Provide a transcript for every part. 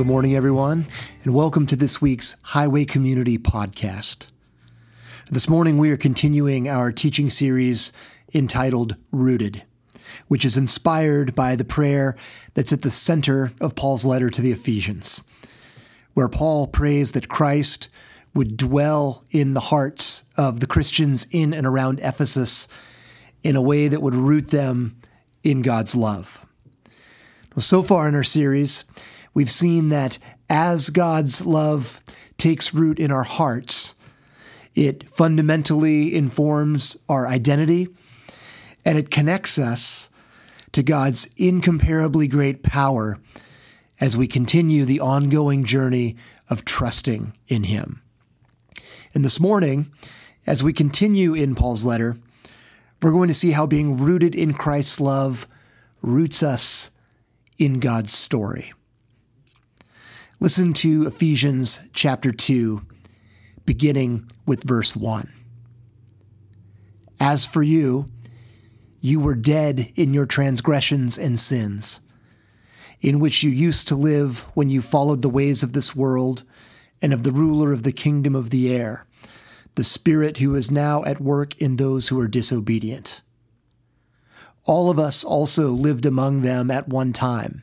good morning, everyone, and welcome to this week's Highway Community Podcast. This morning, we are continuing our teaching series entitled Rooted, which is inspired by the prayer that's at the center of Paul's letter to the Ephesians, where Paul prays that Christ would dwell in the hearts of the Christians in and around Ephesus in a way that would root them in God's love. So far in our series, we've seen that as God's love takes root in our hearts, it fundamentally informs our identity and it connects us to God's incomparably great power as we continue the ongoing journey of trusting in Him. And this morning, as we continue in Paul's letter, we're going to see how being rooted in Christ's love roots us in God's story. Listen to Ephesians chapter 2, beginning with verse 1. As for you, you were dead in your transgressions and sins, in which you used to live when you followed the ways of this world and of the ruler of the kingdom of the air, the Spirit who is now at work in those who are disobedient. All of us also lived among them at one time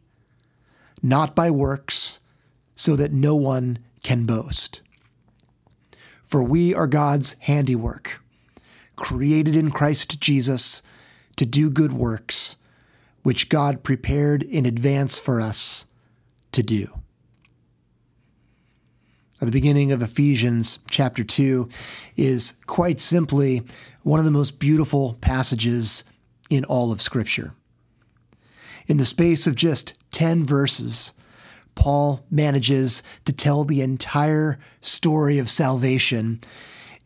not by works, so that no one can boast. For we are God's handiwork, created in Christ Jesus to do good works, which God prepared in advance for us to do. At the beginning of Ephesians chapter 2 is quite simply one of the most beautiful passages in all of Scripture. In the space of just 10 verses, Paul manages to tell the entire story of salvation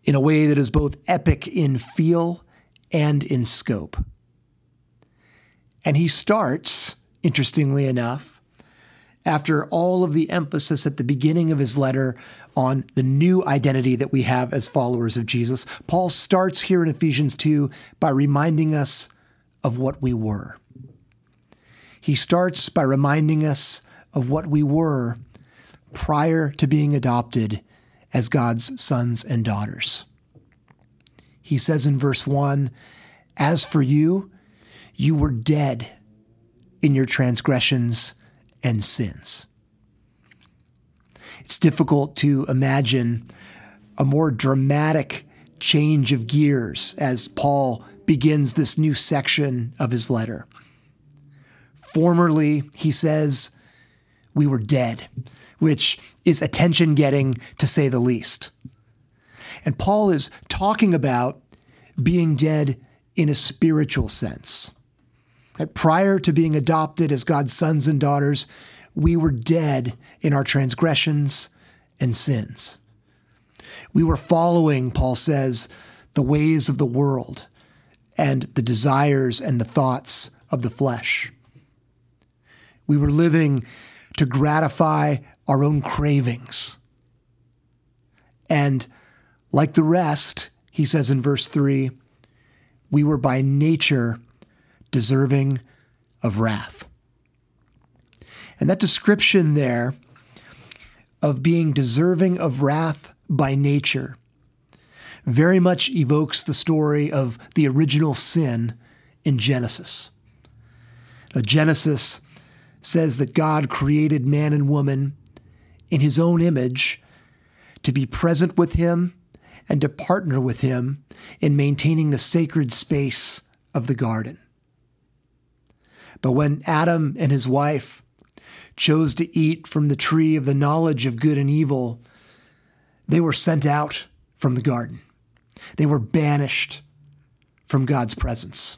in a way that is both epic in feel and in scope. And he starts, interestingly enough, after all of the emphasis at the beginning of his letter on the new identity that we have as followers of Jesus, Paul starts here in Ephesians 2 by reminding us of what we were. He starts by reminding us of what we were prior to being adopted as God's sons and daughters. He says in verse 1 As for you, you were dead in your transgressions and sins. It's difficult to imagine a more dramatic change of gears as Paul begins this new section of his letter. Formerly, he says, we were dead, which is attention getting to say the least. And Paul is talking about being dead in a spiritual sense. That prior to being adopted as God's sons and daughters, we were dead in our transgressions and sins. We were following, Paul says, the ways of the world and the desires and the thoughts of the flesh. We were living to gratify our own cravings. And like the rest, he says in verse 3, we were by nature deserving of wrath. And that description there of being deserving of wrath by nature very much evokes the story of the original sin in Genesis. Now, Genesis says that God created man and woman in his own image to be present with him and to partner with him in maintaining the sacred space of the garden. But when Adam and his wife chose to eat from the tree of the knowledge of good and evil, they were sent out from the garden. They were banished from God's presence.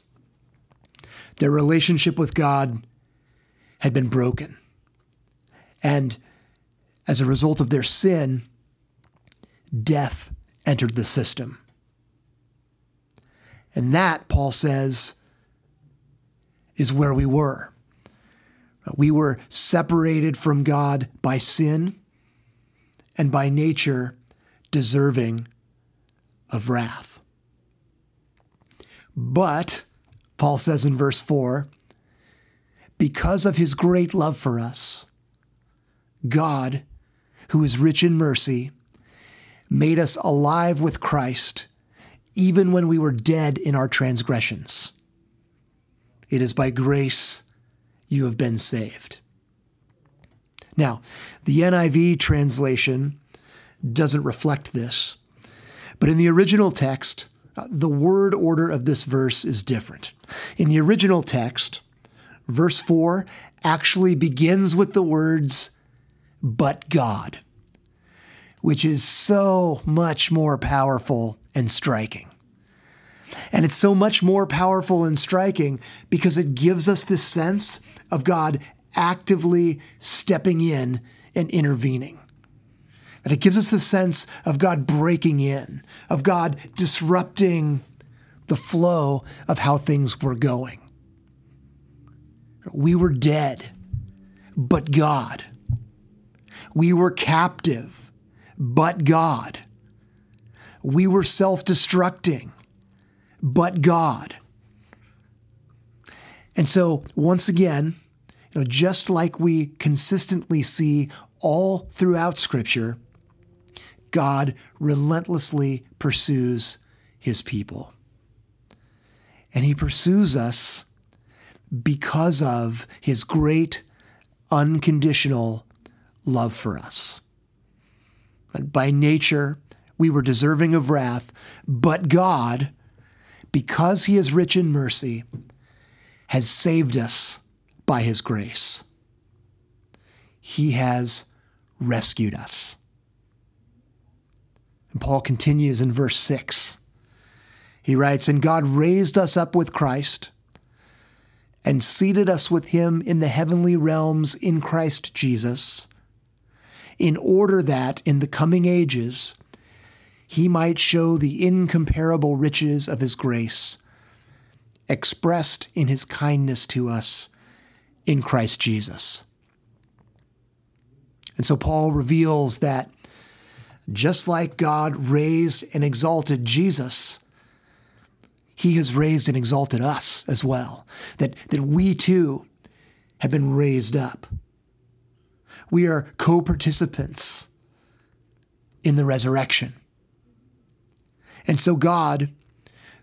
Their relationship with God had been broken. And as a result of their sin, death entered the system. And that, Paul says, is where we were. We were separated from God by sin and by nature deserving of wrath. But, Paul says in verse 4, because of his great love for us, God, who is rich in mercy, made us alive with Christ, even when we were dead in our transgressions. It is by grace you have been saved. Now, the NIV translation doesn't reflect this, but in the original text, uh, the word order of this verse is different. In the original text, verse 4 actually begins with the words, but God, which is so much more powerful and striking. And it's so much more powerful and striking because it gives us this sense of God actively stepping in and intervening. And it gives us the sense of God breaking in, of God disrupting the flow of how things were going. We were dead, but God. We were captive, but God. We were self destructing, but God. And so, once again, you know, just like we consistently see all throughout Scripture, God relentlessly pursues his people. And he pursues us because of his great unconditional love for us. By nature, we were deserving of wrath, but God, because he is rich in mercy, has saved us by his grace. He has rescued us. And Paul continues in verse 6. He writes, And God raised us up with Christ and seated us with him in the heavenly realms in Christ Jesus, in order that in the coming ages he might show the incomparable riches of his grace, expressed in his kindness to us in Christ Jesus. And so Paul reveals that just like God raised and exalted Jesus, he has raised and exalted us as well, that, that we too have been raised up. We are co participants in the resurrection. And so God,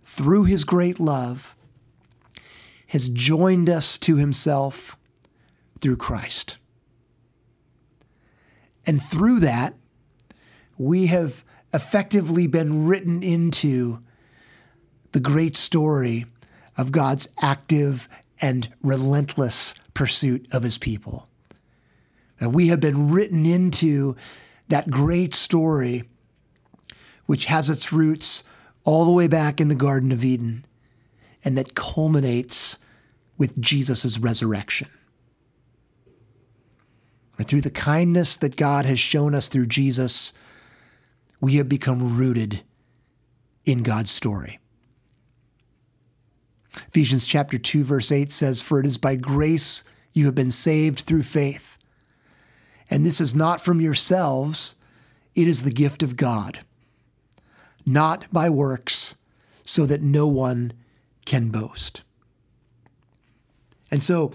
through his great love, has joined us to himself through Christ. And through that, we have effectively been written into the great story of God's active and relentless pursuit of his people. And we have been written into that great story, which has its roots all the way back in the Garden of Eden and that culminates with Jesus' resurrection. And through the kindness that God has shown us through Jesus, we have become rooted in God's story. Ephesians chapter 2 verse 8 says for it is by grace you have been saved through faith. And this is not from yourselves, it is the gift of God. Not by works, so that no one can boast. And so,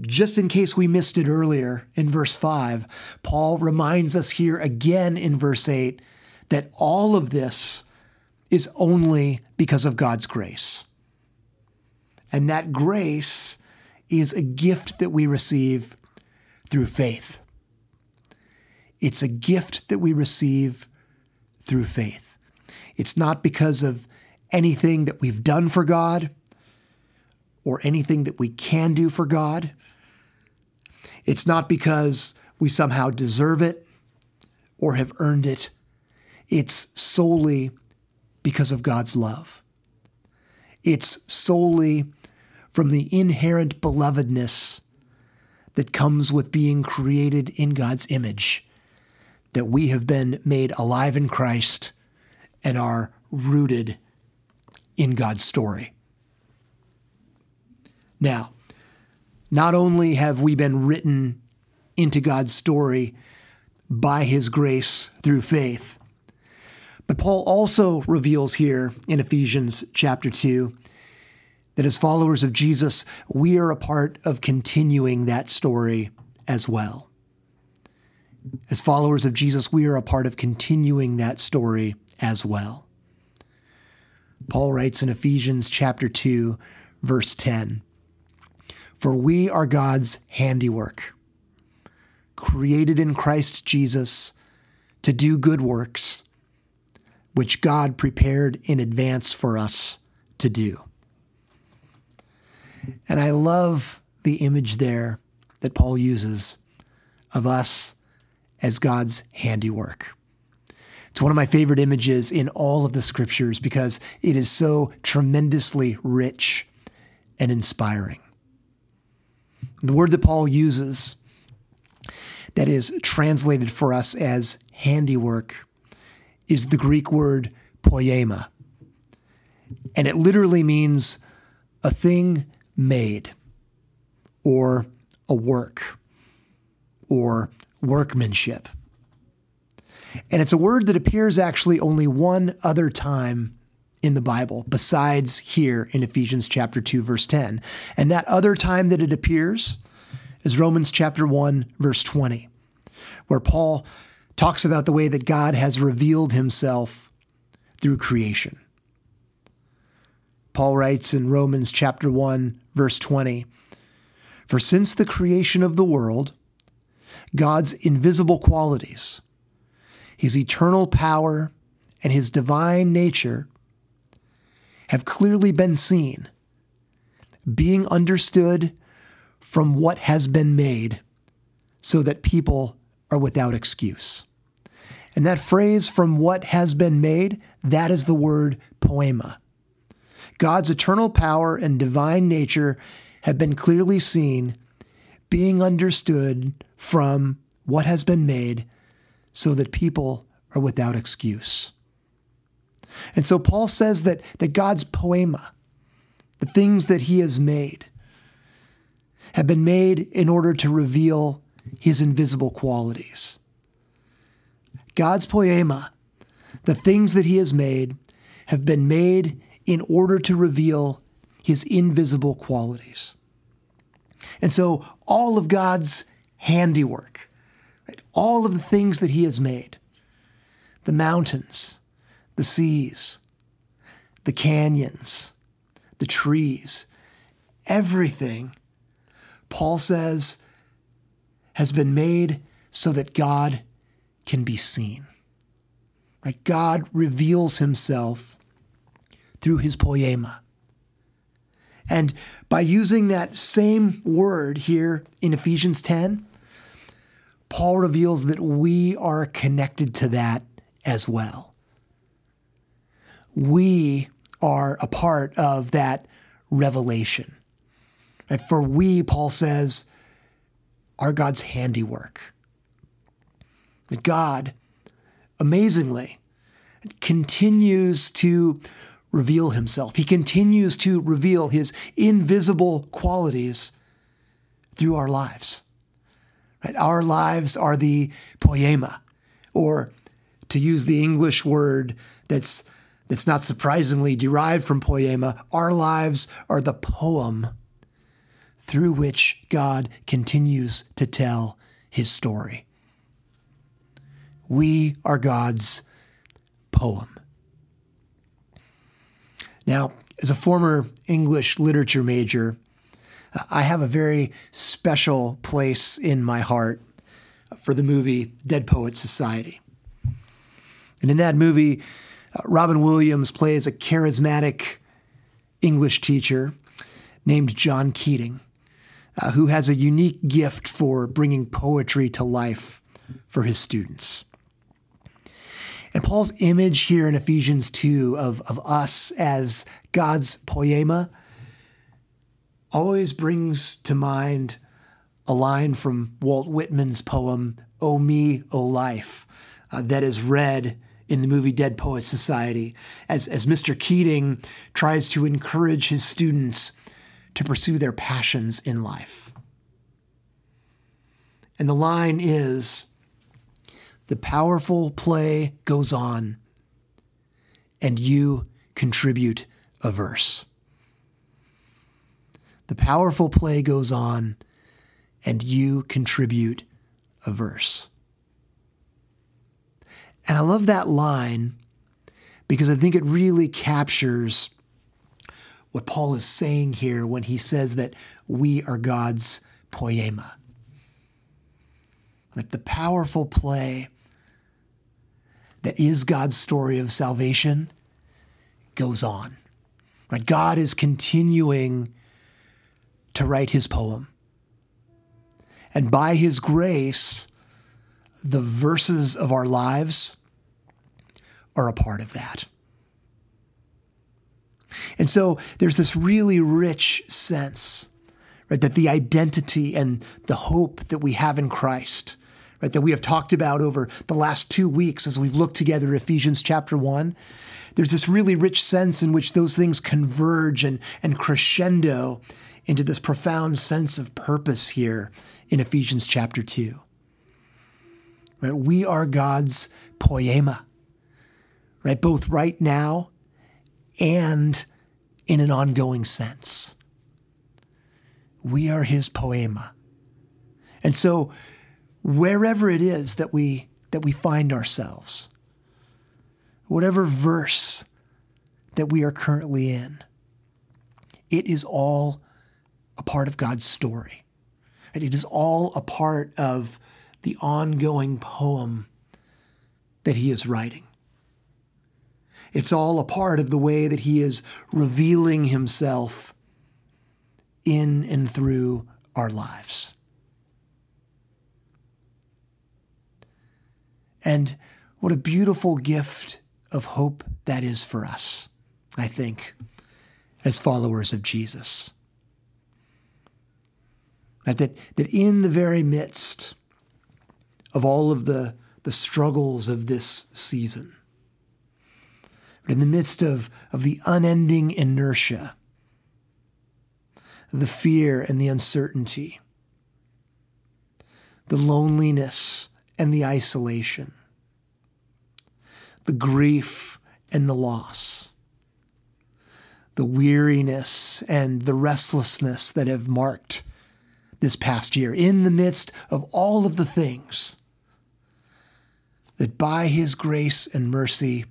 just in case we missed it earlier in verse 5, Paul reminds us here again in verse 8 that all of this is only because of God's grace. And that grace is a gift that we receive through faith. It's a gift that we receive through faith. It's not because of anything that we've done for God or anything that we can do for God. It's not because we somehow deserve it or have earned it. It's solely because of God's love. It's solely from the inherent belovedness that comes with being created in God's image, that we have been made alive in Christ and are rooted in God's story. Now, not only have we been written into God's story by his grace through faith, but Paul also reveals here in Ephesians chapter 2 that as followers of Jesus, we are a part of continuing that story as well. As followers of Jesus, we are a part of continuing that story as well. Paul writes in Ephesians chapter 2, verse 10 For we are God's handiwork, created in Christ Jesus to do good works, which God prepared in advance for us to do. And I love the image there that Paul uses of us as God's handiwork. It's one of my favorite images in all of the scriptures because it is so tremendously rich and inspiring. The word that Paul uses that is translated for us as handiwork is the Greek word poiema. And it literally means a thing made, or a work, or workmanship. And it's a word that appears actually only one other time in the Bible, besides here in Ephesians chapter 2, verse 10. And that other time that it appears is Romans chapter 1, verse 20, where Paul talks about the way that God has revealed himself through creation. Paul writes in Romans chapter 1, verse 20 For since the creation of the world, God's invisible qualities, his eternal power, and his divine nature have clearly been seen, being understood from what has been made, so that people are without excuse. And that phrase, from what has been made, that is the word poiema. God's eternal power and divine nature have been clearly seen, being understood from what has been made, so that people are without excuse. And so Paul says that, that God's poiema, the things that he has made, have been made in order to reveal his invisible qualities. God's poiema, the things that he has made, have been made in order to reveal his invisible qualities. And so all of God's handiwork, right, all of the things that he has made, the mountains, the seas, the canyons, the trees, everything, Paul says, has been made so that God can be seen. Right? God reveals himself through his poiema. And by using that same word here in Ephesians 10, Paul reveals that we are connected to that as well. We are a part of that revelation. And for we, Paul says, are God's handiwork. God, amazingly, continues to reveal himself. He continues to reveal his invisible qualities through our lives. Right? Our lives are the poiema, or to use the English word that's that's not surprisingly derived from poiema, our lives are the poem through which God continues to tell his story. We are God's poem. Now, as a former English literature major, I have a very special place in my heart for the movie Dead Poets Society. And in that movie, uh, Robin Williams plays a charismatic English teacher named John Keating, uh, who has a unique gift for bringing poetry to life for his students. And Paul's image here in Ephesians 2 of, of us as God's poiema always brings to mind a line from Walt Whitman's poem, O Me, O Life, uh, that is read in the movie Dead Poets Society as, as Mr. Keating tries to encourage his students to pursue their passions in life. And the line is the powerful play goes on, and you contribute a verse. The powerful play goes on, and you contribute a verse. And I love that line because I think it really captures what Paul is saying here when he says that we are God's poema. Like the powerful play that is God's story of salvation goes on. Right? God is continuing to write his poem. And by his grace, the verses of our lives are a part of that. And so there's this really rich sense, right, that the identity and the hope that we have in Christ, right, that we have talked about over the last two weeks as we've looked together Ephesians chapter 1, there's this really rich sense in which those things converge and, and crescendo into this profound sense of purpose here in Ephesians chapter 2. Right? We are God's poiema, right? Both right now and in an ongoing sense. We are his poiema. And so wherever it is that we that we find ourselves, whatever verse that we are currently in, it is all a part of God's story. And it is all a part of the ongoing poem that he is writing. It's all a part of the way that he is revealing himself in and through our lives. And what a beautiful gift of hope that is for us, I think, as followers of Jesus. That, that in the very midst of all of the, the struggles of this season, in the midst of, of the unending inertia, the fear and the uncertainty, the loneliness and the isolation, the grief and the loss, the weariness and the restlessness that have marked this past year, in the midst of all of the things that by His grace and mercy,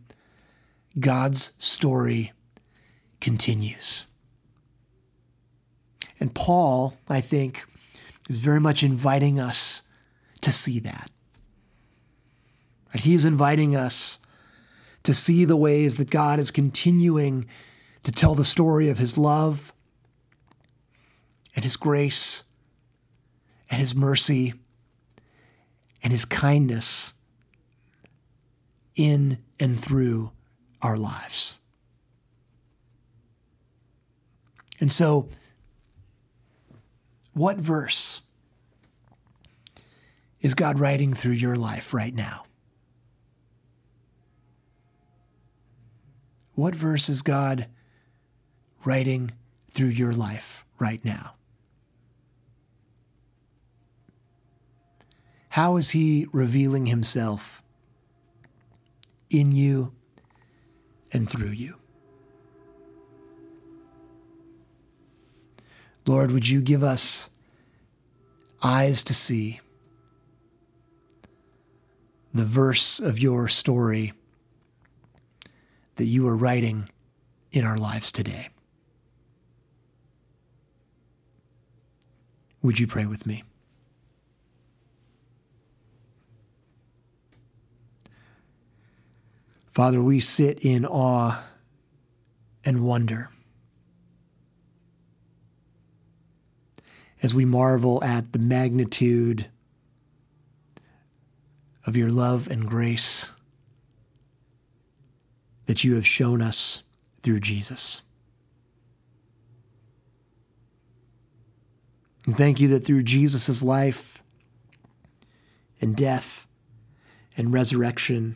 God's story continues. And Paul, I think, is very much inviting us to see that. He is inviting us to see the ways that God is continuing to tell the story of his love and his grace and his mercy and his kindness in and through our lives. And so, what verse is God writing through your life right now? What verse is God writing through your life right now? How is He revealing Himself in you and through you? Lord, would you give us eyes to see the verse of your story that you are writing in our lives today. Would you pray with me? Father, we sit in awe and wonder as we marvel at the magnitude of your love and grace that you have shown us through Jesus. And thank you that through Jesus' life and death and resurrection,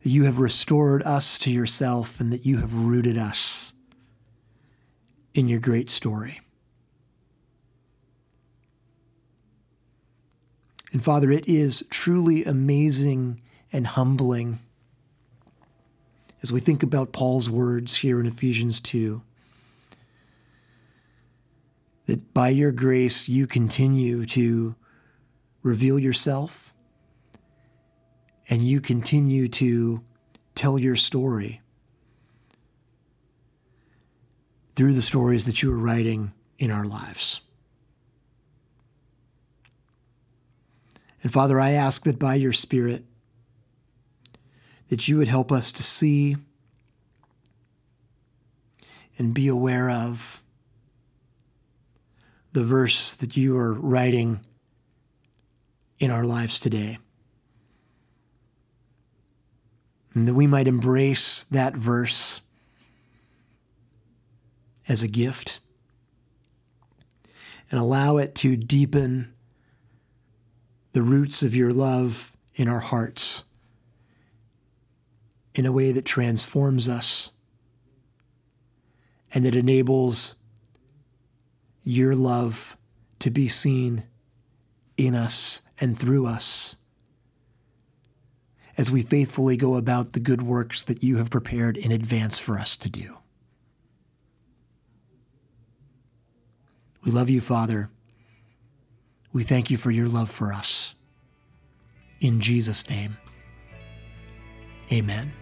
that you have restored us to yourself and that you have rooted us in your great story. And Father, it is truly amazing and humbling as we think about Paul's words here in Ephesians 2 that by your grace you continue to reveal yourself and you continue to tell your story through the stories that you are writing in our lives. And Father, I ask that by your Spirit, that you would help us to see and be aware of the verse that you are writing in our lives today. And that we might embrace that verse as a gift and allow it to deepen the roots of your love in our hearts in a way that transforms us and that enables your love to be seen in us and through us as we faithfully go about the good works that you have prepared in advance for us to do. We love you, Father. We thank you for your love for us. In Jesus' name, amen.